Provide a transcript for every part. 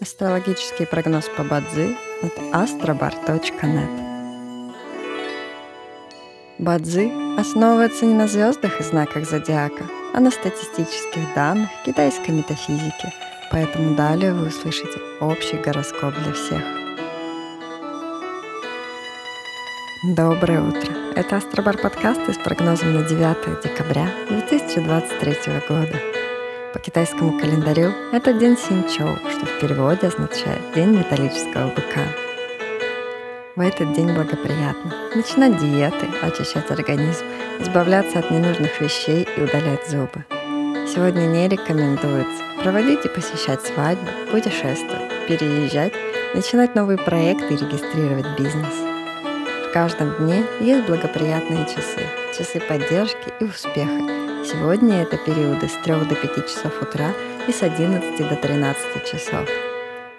Астрологический прогноз по Бадзи от astrobar.net Бадзи основывается не на звездах и знаках зодиака, а на статистических данных китайской метафизики, поэтому далее вы услышите общий гороскоп для всех. Доброе утро! Это Астробар подкасты с прогнозом на 9 декабря 2023 года. По китайскому календарю это день Синчоу, что в переводе означает День металлического быка. В этот день благоприятно начинать диеты, очищать организм, избавляться от ненужных вещей и удалять зубы. Сегодня не рекомендуется проводить и посещать свадьбы, путешествовать, переезжать, начинать новые проекты и регистрировать бизнес. В каждом дне есть благоприятные часы, часы поддержки и успеха, Сегодня это периоды с 3 до 5 часов утра и с 11 до 13 часов.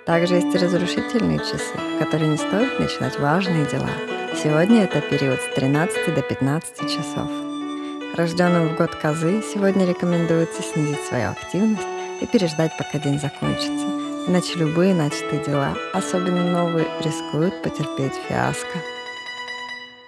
Также есть разрушительные часы, в которые не стоит начинать важные дела. Сегодня это период с 13 до 15 часов. Рожденным в год козы сегодня рекомендуется снизить свою активность и переждать, пока день закончится. Иначе любые начатые дела, особенно новые, рискуют потерпеть фиаско.